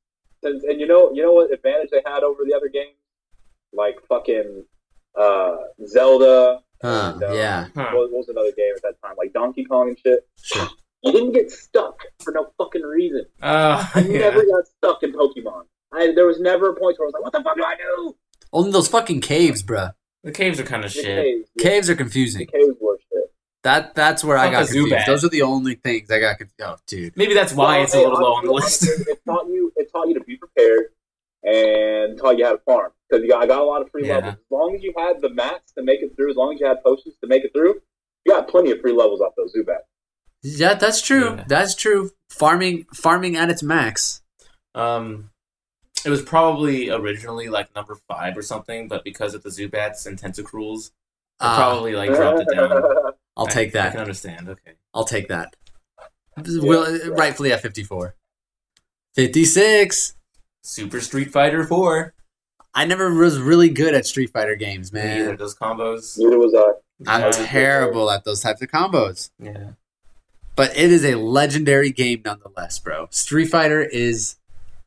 since and you know you know what advantage they had over the other games, like fucking uh, Zelda. Huh, and, um, yeah, Huh. What, what was another game at that time? Like Donkey Kong and shit. sure. You didn't get stuck for no fucking reason. Uh, [laughs] I yeah. never got stuck in Pokemon. I, there was never a point where I was like, "What the fuck do I do?" Only those fucking caves, bruh. The caves are kind of The shit. caves, yeah, Caves are the confusing. caves were shit. That that's where I got confused. Zubat. Those are the only things I got confused. Oh, dude. Maybe that's why Well, it's a hey, little low on the list. honestly, It taught you. It taught you to be prepared and taught you how to farm because you—I got a lot of free Yeah. levels. As long as you had the mats to make it through, as long as you had potions to make it through, you got plenty of free levels off those Zubat. Yeah, that's true. Yeah. That's true. Farming farming at its max. Um, it was probably originally like number five or something, but because of the Zubats and Tentacruels, it Ah, probably like dropped it down. [laughs] I'll I- take that. I can understand. Okay. I'll take that. Will yeah. rightfully at 54. 56. Super Street Fighter Four. I never was really good at Street Fighter games, Me either. man. Those combos. Neither was I. I'm Yeah. terrible at those types of combos. Yeah. But it is a legendary game nonetheless, bro. Street Fighter is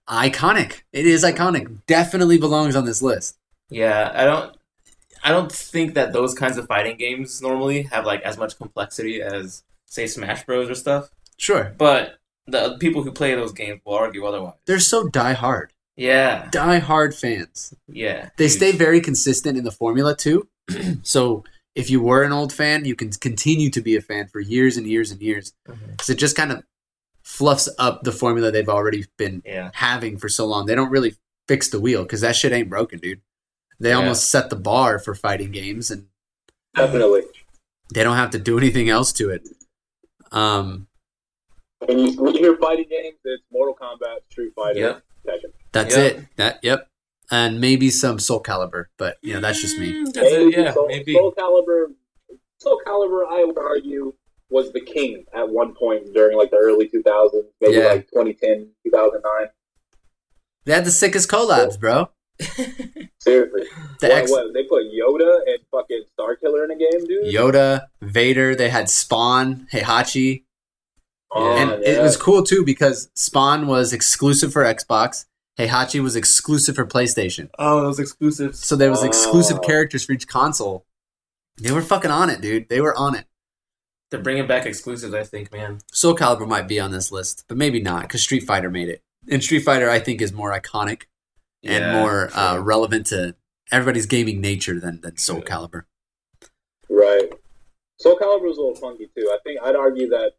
iconic. It is iconic. Definitely belongs on this list. Yeah. I don't. I don't think that those kinds of fighting games normally have like as much complexity as say Smash Bros or stuff. Sure. But the people who play those games will argue otherwise. They're so die hard. Yeah. Die hard fans. Yeah. They Huge. stay very consistent in the formula too. [clears throat] so if you were an old fan, you can continue to be a fan for years and years and years because it just kind of fluffs up the formula they've already been Yeah. having for so long. They don't really fix the wheel because that shit ain't broken, dude. They Yeah. almost set the bar for fighting games, and Definitely. they don't have to do anything else to it. Um, When you, when you hear fighting games, it's Mortal Kombat, Street Fighter, Yep. Tekken. that's Yep. it. That yep, and maybe some Soul Calibur, but you know that's just me. Mm, That's it. Yeah. Soul, Maybe. Soul Calibur. Soul Calibur, I would argue, was the king at one point during like the early 2000s, maybe Yeah. like 2010, 2009. They had the sickest collabs, bro. [laughs] Seriously. The what, X, what, they put Yoda and fucking Star Killer in a game, dude? Yoda, Vader. They had Spawn, Heihachi, Oh, and yeah. it was cool too because Spawn was exclusive for Xbox. Heihachi was exclusive for PlayStation. Oh, those exclusives. So there was exclusive Oh. characters for each console. They were fucking on it, dude. They were on it. They're bringing back exclusives, I think, man. Soul Calibur might be on this list, but maybe not because Street Fighter made it. And Street Fighter, I think, is more iconic and Yeah, more uh, relevant to everybody's gaming nature than, than Soul True. Calibur. Right. Soul Calibur was a little funky too. I think I'd argue that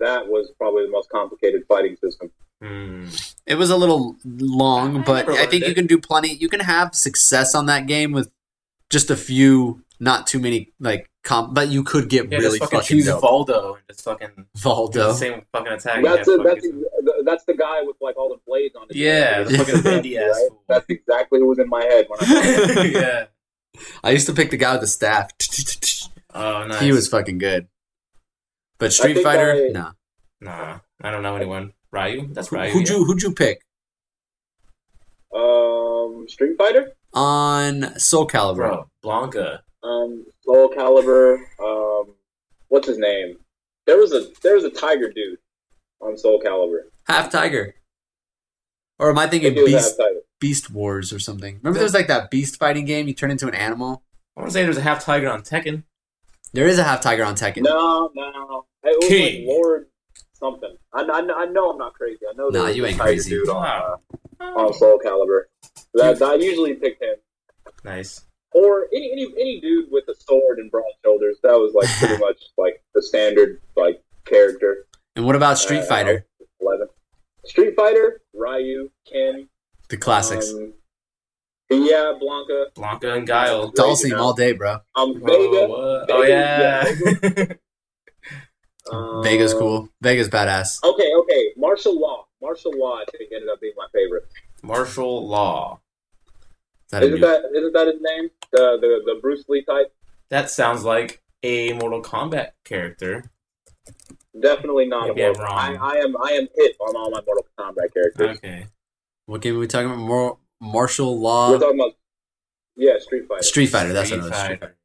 that was probably the most complicated fighting system. Hmm. It was a little long, but never I think learned you can do plenty. You can have success on that game with just a few, not too many, like, comp, but you could get Yeah, really just fucking, fucking choose dope. Voldo and just fucking do the Voldo. same fucking attack. That's yeah, it. That's fucking- ex- that's the guy with like all the blades on his Yeah, head. the fucking [laughs] bendy Right? That's exactly what was in my head when I. [laughs] yeah. I used to pick the guy with the staff. Oh, nice. He was fucking good. But Street Fighter, I- nah. Nah, I don't know anyone. Ryu? That's Ryu. Who'd yeah. you who'd you pick um, Street Fighter, on Soul Calibur? Bro, Blanka. um, Soul Calibur. Um, what's his name? There was a there was a tiger dude on Soul Calibur. Half Tiger. Or am I I thinking think it was Beast. Beast Wars or something? Remember there was like that beast fighting game? You turn into an animal. I want to say there's a half tiger on Tekken. There is a half tiger on Tekken. No, no, it was King. like Lord something. I, I, I know I'm not crazy. I know. there Nah, was you a ain't tiger crazy. Dude on, uh, on Soul Calibur. That, I usually picked him. Nice. or any, any any dude with a sword and broad shoulders. That was like pretty [laughs] much like the standard like character. And what about Street Uh, Fighter? Eleven. Street Fighter, Ryu, Ken, The classics. Um, yeah, Blanka, Blanka and Guile. Dhalsim all day, bro. um, Whoa, Vega. what? Vega, Oh, [laughs] yeah. Um, Vega's cool. Vega's badass. Okay, okay. Marshall Law. Marshall Law, I think, ended up being my favorite. Marshall Law. Is that a Isn't new- that isn't that his name? The the, the Bruce Lee type. That sounds like a Mortal Kombat character. Definitely not Maybe a I'm wrong. I, I am I am hit on all my Mortal Kombat characters. Okay. What game are we talking about? More Marshall Law. We're law. talking about yeah, Street Fighter. Street Fighter. That's Street what it was. Street Fighter. Fighter.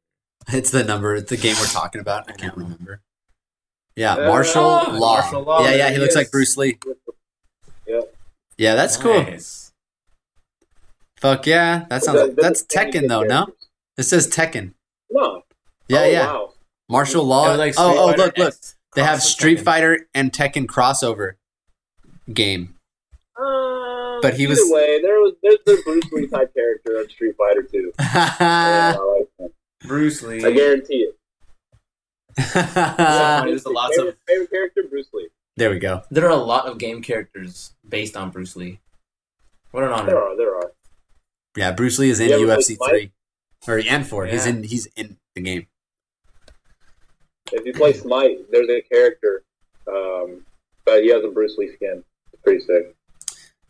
[laughs] It's the number. It's the game we're talking about. I can't remember. Yeah, Uh, martial oh, law. Marshall Law, Yeah, yeah. He he looks is. like Bruce Lee. Yeah. Yeah, that's cool. Fuck yeah, that sounds. That- That's that's Tekken though, no? It says Tekken. No. Yeah, Oh, yeah. Wow. Marshall Law. was like oh, oh, look, look. They have Street Tekken. Fighter and Tekken crossover game. Um, But he either was- way. There was there's the Bruce Lee type character in Street Fighter too. Yeah, [laughs] like. Bruce Lee. I guarantee it. Yeah. there's a lots favorite, of- favorite character Bruce Lee. there we go. There are a lot of game characters based on Bruce Lee. What an There honor. are there are. Yeah, Bruce Lee is in You UFC three, or and four. He's in. He's in the game. If you play Smite, there's a character, um, but he has a Bruce Lee skin. It's pretty sick.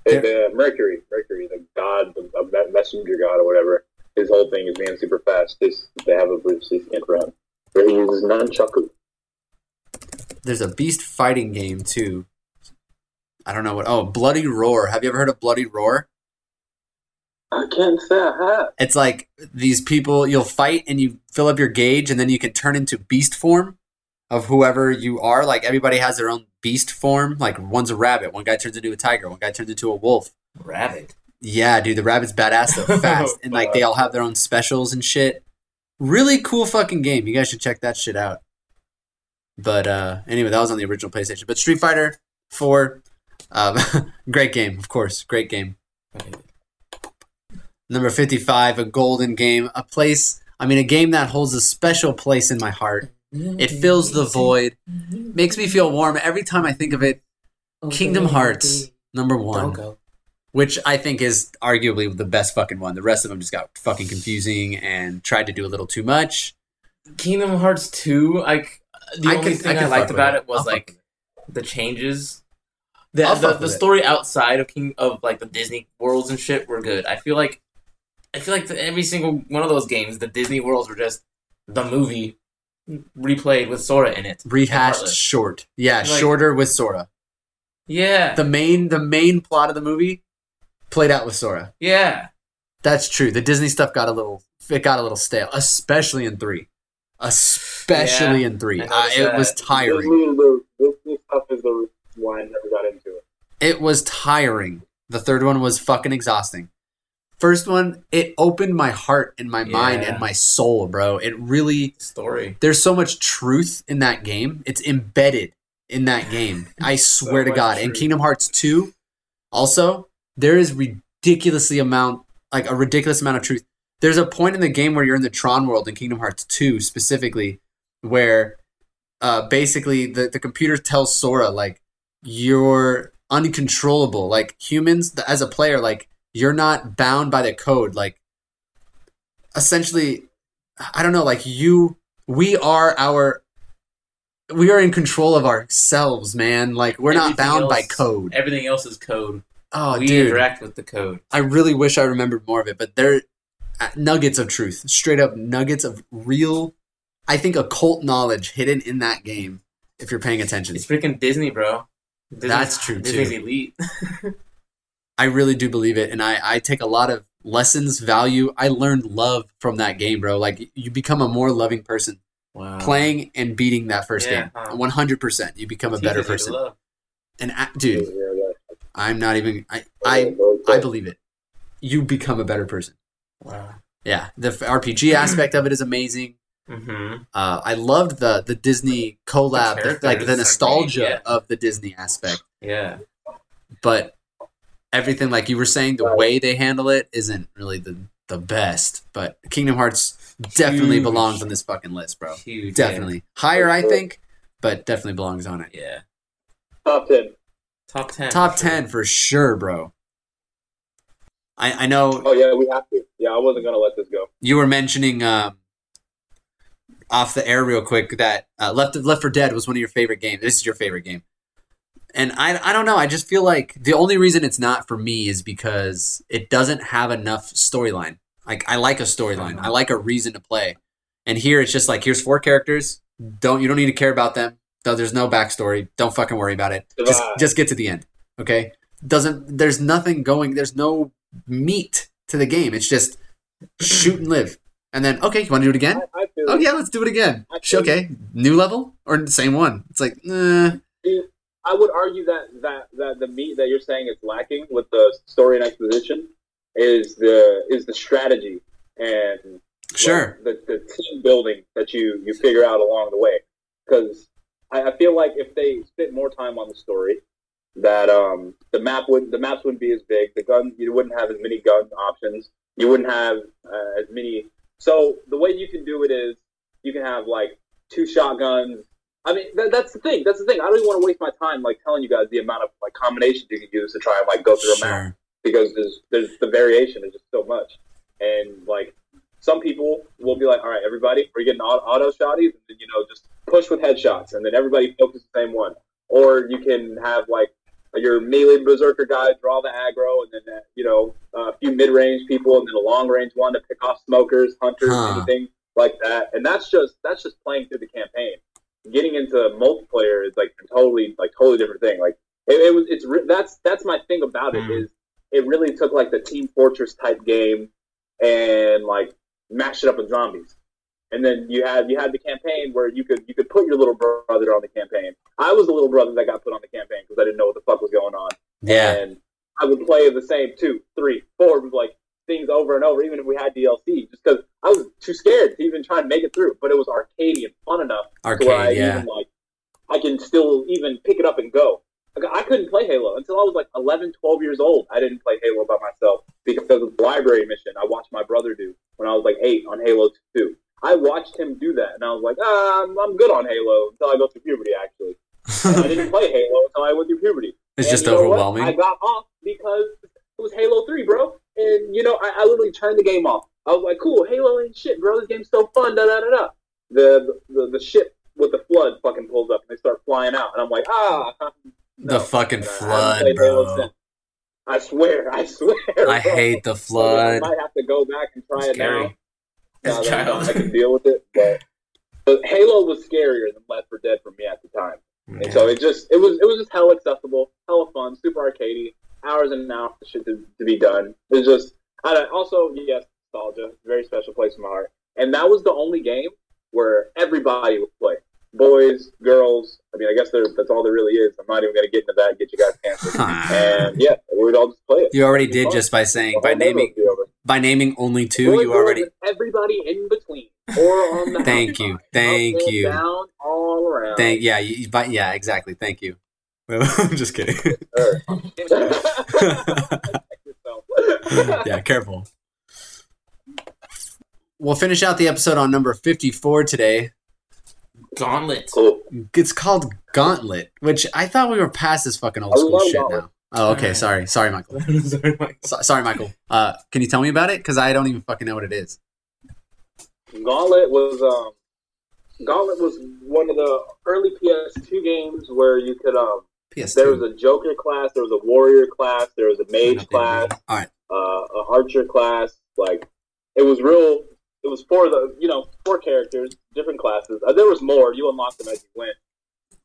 There- It, uh, Mercury, Mercury, the god, the a messenger god or whatever. His whole thing is being super fast. This they have a Bruce Lee skin for him. Where he uses nunchaku. There's a beast fighting game too. I don't know what. Oh, Bloody Roar. Have you ever heard of Bloody Roar? I can't say I have. It's like these people you'll fight and you fill up your gauge and then you can turn into beast form of whoever you are. Like everybody has their own beast form. Like one's a rabbit, one guy turns into a tiger, one guy turns into a wolf. Rabbit. Yeah, dude, the rabbit's badass though, [laughs] fast. and like they all have their own specials and shit. Really cool fucking game. You guys should check that shit out. But uh anyway, that was on the original PlayStation. But Street Fighter 4 um, [laughs] great game, of course. Great game. Number 55, a golden game, a place, I mean a game that holds a special place in my heart. It fills the void, makes me feel warm every time I think of it. Kingdom Hearts, number 1 which I think is arguably the best fucking one. The rest of them just got fucking confusing and tried to do a little too much. Kingdom Hearts 2, like the I only could- thing I, could liked about it. it was I'll like the changes. The, I'll the, the with it. story outside of King of like the Disney worlds and shit were good. I feel like I feel like the, every single one of those games, the Disney worlds were just the movie replayed with Sora in it. Rehashed short. Yeah, Like- shorter with Sora. Yeah, The main the main plot of the movie played out with Sora. yeah. That's true. The Disney stuff got a little it got a little stale, especially in 3. Especially Yeah, in 3. I Uh, it was tiring. Disney, the, Disney stuff is the why I never got into it. It was tiring. The third one was fucking exhausting. First one, it opened my heart and my mind and my soul, bro. It really Story. there's so much truth in that game. It's embedded in that game. [laughs] I swear to much God. And. Kingdom Hearts 2, also, there is ridiculously amount like a ridiculous amount of truth. There's a point in the game where you're in the Tron world in Kingdom Hearts 2 specifically where uh basically the, the computer tells Sora like you're uncontrollable. Like humans as a player, like you're not bound by the code. Like essentially I don't know, like you we are our we are in control of ourselves, man. Like we're not Everything bound by code. Everything else is code. Oh, we dude, interact with the code. I really wish I remembered more of it. But there, uh, nuggets of truth, straight up nuggets of real, I think occult knowledge hidden in that game. If you're paying attention, It's freaking Disney, bro. Disney's, That's true, Disney's too. elite. [laughs] I really do believe it, and I I take a lot of lessons, value. I learned love from that game, bro. Like you become a more loving person wow. playing and beating that first Yeah, game. One hundred percent, you become a better Teaches you to person. And dude, Yeah, yeah. I'm not even. I I I believe it. You become a better person. Wow. Yeah, the RPG [clears throat] aspect of it is amazing. Mm-hmm. Uh, I loved the the Disney collab, The the- like the nostalgia great, yeah. of the Disney aspect. Yeah. But everything, like you were saying, the way they handle it isn't really the the best. But Kingdom Hearts definitely Huge. belongs on this fucking list, bro. Huge. Definitely higher, I think, but definitely belongs on it. Yeah. Top ten. Top ten. Top for sure. ten for sure, bro. I I know Oh yeah, we have to. Yeah, I wasn't gonna let this go. you were mentioning um, off the air real quick that uh, Left Left for Dead was one of your favorite games. This is your favorite game, and I I don't know. I just feel like the only reason it's not for me is because it doesn't have enough storyline. Like I like a storyline. I like a reason to play, and here it's just like here's four characters. Don't you don't need to care about them. Though there's no backstory. Don't fucking worry about it. Just just get to the end. Okay. Doesn't there's nothing going. There's no meat to the game. It's just shoot and live. And then, okay, you want to do it again? I, I Oh yeah, let's do it again. Okay, new level or same one? It's like, nah. I would argue that, that that the meat that you're saying is lacking with the story and exposition is the is the strategy and Sure. like, the, the team building that you you figure out along the way. Because I, I feel like if they spent more time on the story, that um the map would the maps wouldn't be as big. The gun you wouldn't have as many gun options. You wouldn't have uh, as many. So the way you can do it is you can have like two shotguns. I mean that, that's the thing. That's the thing. I don't even want to waste my time like telling you guys the amount of like combinations you can use to try and like go through a map because there's there's the variation is just so much, and like some people will be like, all right, everybody, we're getting auto, auto shotties, and then you know just push with headshots, and then everybody focus the same one, or you can have like your melee berserker guy draw the aggro, and then uh, you know a few mid range people, and then a long range one to pick off smokers, hunters, Huh. anything like that, and that's just that's just playing through the campaign. Getting into multiplayer is like a totally like totally different thing. Like it, it was it's that's that's my thing about it Mm. is it really took like the Team Fortress type game and like mashed it up with zombies. And then you had you had the campaign where you could you could put your little brother on the campaign. I was the little brother that got put on the campaign because I didn't know what the fuck was going on. Yeah. And I would play the same two, three, four, like things over and over, even if we had DLC, just because I was too scared to even try and make it through. But it was arcadey and fun enough to where I Arcade, yeah. even like I can still even pick it up and go. I couldn't play Halo until I was like 11, 12 years old. I didn't play Halo by myself because of the library mission I watched my brother do when I was like eight on Halo 2. I watched him do that, and I was like, ah, I'm, I'm good on Halo until I go through puberty, actually. I didn't [laughs] play Halo until I went through puberty. It's And just you know what? overwhelming. I got off because it was Halo 3, bro. And, you know, I, I literally turned the game off. I was like, cool, Halo ain't shit, bro. This game's so fun, da da da da. The, the, the ship with the flood fucking pulls up and they start flying out. And I'm like, ah. [laughs] The fucking And I haven't flood, bro. Since. I swear, I swear. I bro. hate the flood. I might have to go back and try it Scary. now. As now a that child. I can deal with it. But, but Halo was scarier than Left 4 Dead for me at the time. And so it just it was it was just hella accessible, hella fun, super arcadey, hours and hours of shit to, to be done. It's just I don't, also yes, nostalgia, very special place in my heart. And that was the only game where everybody would play. Boys, girls. I mean, I guess there, that's all there really is. I'm not even going to get into that get you guys canceled. [laughs] and yeah, we would all just play it. You already did just by saying by naming would be over. by naming only two. Boys, You already. everybody in between or on the [laughs] Thank you, thank you. down, all around. Thank yeah, you, you- but yeah, exactly. Thank you. [laughs] I'm just kidding. yeah, careful. We'll finish out the episode on number 54 today. Gauntlet. cool. It's called Gauntlet, which I thought we were past this fucking old school shit Gauntlet. now. Oh, okay. Sorry. Sorry, Michael. [laughs] Sorry, Mike. So, sorry, Michael. Uh, can you tell me about it? Because I don't even fucking know what it is. Gauntlet was um, Gauntlet was one of the early PS2 games where you could um, PS2. there was a Joker class, there was a Warrior class, there was a Mage class, All right. uh, a Archer class. Like it was real. It was for the you know four characters, different classes. Uh, there was more. You unlocked them as you went,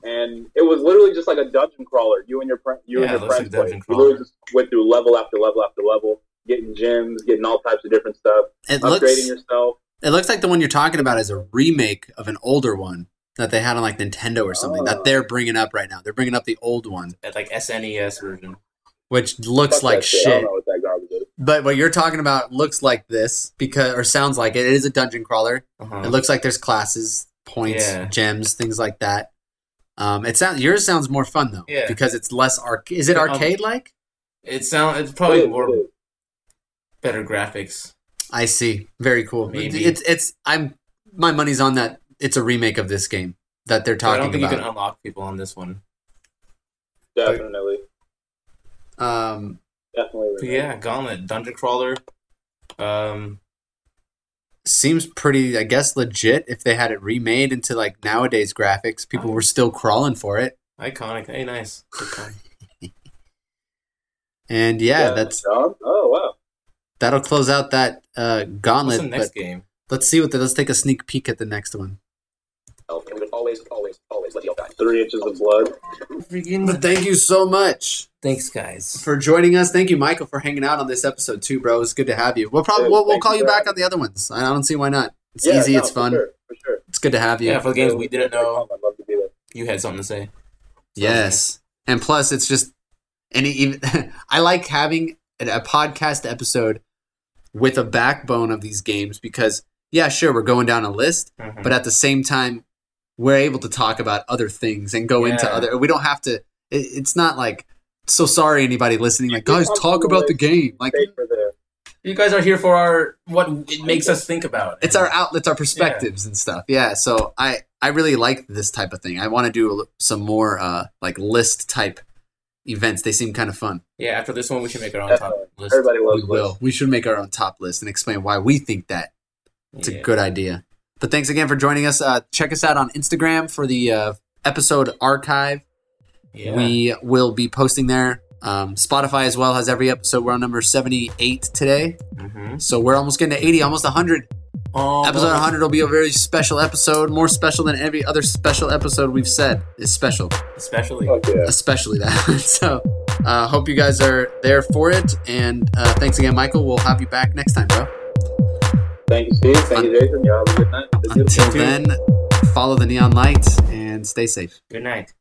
and it was literally just like a dungeon crawler. You and your friend, you Yeah, and your looks friends like played. dungeon You literally just went through level after level after level, getting gems, getting all types of different stuff, It upgrading looks. yourself. It looks like the one you're talking about is a remake of an older one that they had on like Nintendo or something Oh. that they're bringing up right now. They're bringing up the old one, At like SNES version. which looks Fuck like that shit. But what you're talking about looks like this because, or sounds like it. It is a dungeon crawler. Uh-huh. It looks like there's classes, points, Yeah. gems, things like that. Um, it sounds yours sounds more fun though, Yeah. because it's less arc. Is it Um, arcade like? It sound it's probably is, more it is. better graphics. I see. Very cool. Maybe. It's it's. I'm my money's on that. It's a remake of this game that they're But I talking don't think you about. can unlock people on this one. Definitely, um, definitely. Yeah, Gauntlet, Dungeon Crawler. Um, seems pretty. I guess legit. If they had it remade into like nowadays graphics, people were still crawling for it. iconic. Hey, nice. Good. [laughs] And yeah, that's John. Oh wow. that'll close out that uh, What's gauntlet. the next but game? let's see what. The, let's take a sneak peek at the next one. And we would always, always, always let the elf die. Three inches of blood. But thank you so much Thanks, guys. for joining us. Thank you, Michael, for hanging out on this episode too, bro. It's good to have you. We'll probably we'll, we'll call you you back on the other ones. I don't see why not. It's Yeah, easy. no, it's for fun. sure, for sure. It's good to have you. Yeah, for the games we didn't know, I'd love to be there. you had something to say. Yes, and plus it's just any even. [laughs] I like having a a podcast episode with a backbone of these games because yeah, sure, we're going down a list, Mhm. but at the same time, we're able to talk about other things and go into other. We don't have to. It, it's not like so sorry anybody listening. Like guys, talk talk about the game. Like Stay for the you guys are here for our what it makes us think about. it's our outlets, our perspectives and stuff. Yeah. So I I really like this type of thing. I want to do some more uh like list type events. They seem kind of fun. yeah. After this one, we should make our own top Definitely. list. everybody loves. We will. lists. We should make our own top list and explain why we think that it's Yeah. a good idea. But thanks again for joining us. Uh, check us out on Instagram for the uh, episode archive. Yeah. We will be posting there. Um, Spotify as well has every episode. We're on number 78 today. Mhm. So we're almost getting to 80, almost 100. Oh, Episode 100 will be a very special episode, more special than every other special episode we've said is special, especially. Fuck yeah. especially that. [laughs] so, uh, hope you guys are there for it. And uh, thanks again, Michael. We'll have you back next time, bro. Thank you, Steve. Thank you, Jason. Y'all have a good night. Until too. then, follow the neon light and stay safe. Good night.